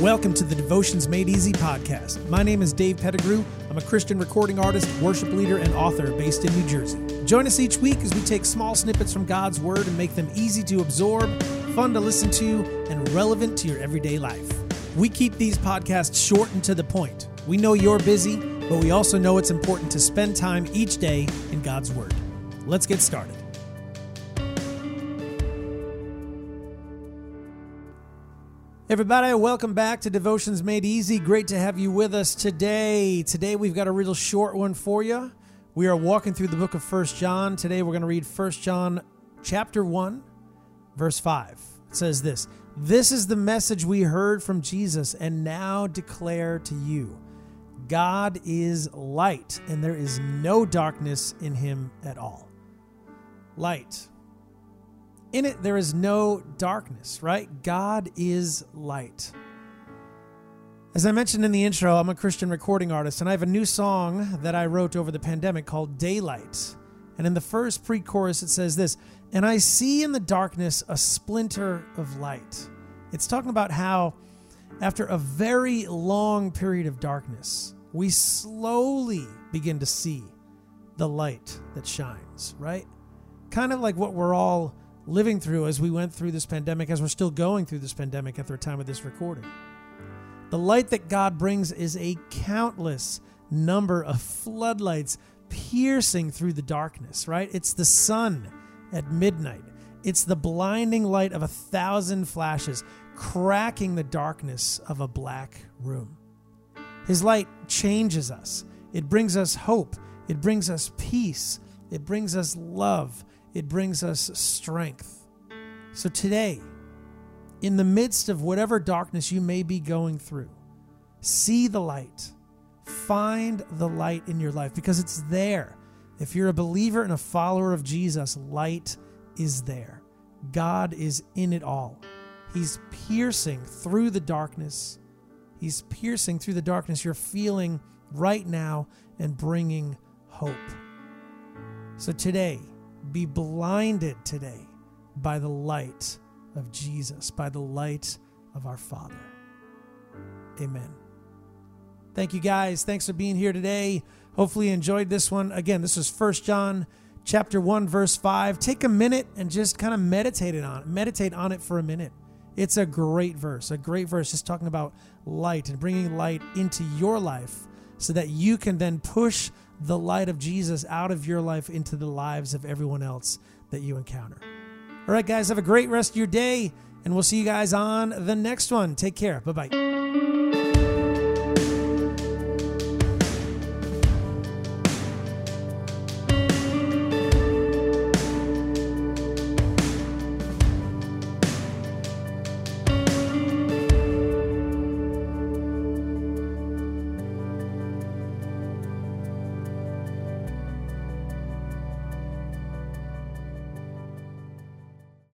Welcome to the Devotions Made Easy podcast. My name is Dave Pettigrew. I'm a Christian recording artist, worship leader, and author based in New Jersey. Join us each week as we take small snippets from God's Word and make them easy to absorb, fun to listen to, and relevant to your everyday life. We keep these podcasts short and to the point. We know you're busy, but we also know it's important to spend time each day in God's Word. Let's get started. Everybody, welcome back to Devotions Made Easy. Great to have you with us today. Today we've got a real short one for you. We are walking through the book of First John. Today we're going to read First John chapter 1, verse 5. It says this, "This is the message we heard from Jesus and now declare to you. God is light, and there is no darkness in him at all." Light in it, there is no darkness, right? God is light. As I mentioned in the intro, I'm a Christian recording artist, and I have a new song that I wrote over the pandemic called Daylight. And in the first pre chorus, it says this And I see in the darkness a splinter of light. It's talking about how, after a very long period of darkness, we slowly begin to see the light that shines, right? Kind of like what we're all living through as we went through this pandemic, as we're still going through this pandemic at the time of this recording. The light that God brings is a countless number of floodlights piercing through the darkness, right? It's the sun at midnight. It's the blinding light of a thousand flashes cracking the darkness of a black room. His light changes us. It brings us hope. It brings us peace. It brings us love it brings us strength. So today, in the midst of whatever darkness you may be going through, see the light. Find the light in your life because it's there. If you're a believer and a follower of Jesus, light is there. God is in it all. He's piercing through the darkness. He's piercing through the darkness you're feeling right now and bringing hope. So today, be blinded today by the light of Jesus, by the light of our Father. Amen. Thank you guys. Thanks for being here today. Hopefully you enjoyed this one. Again, this is First John chapter 1 verse 5. Take a minute and just kind of meditate on it. Meditate on it for a minute. It's a great verse. A great verse just talking about light and bringing light into your life so that you can then push the light of Jesus out of your life into the lives of everyone else that you encounter. All right, guys, have a great rest of your day, and we'll see you guys on the next one. Take care. Bye bye.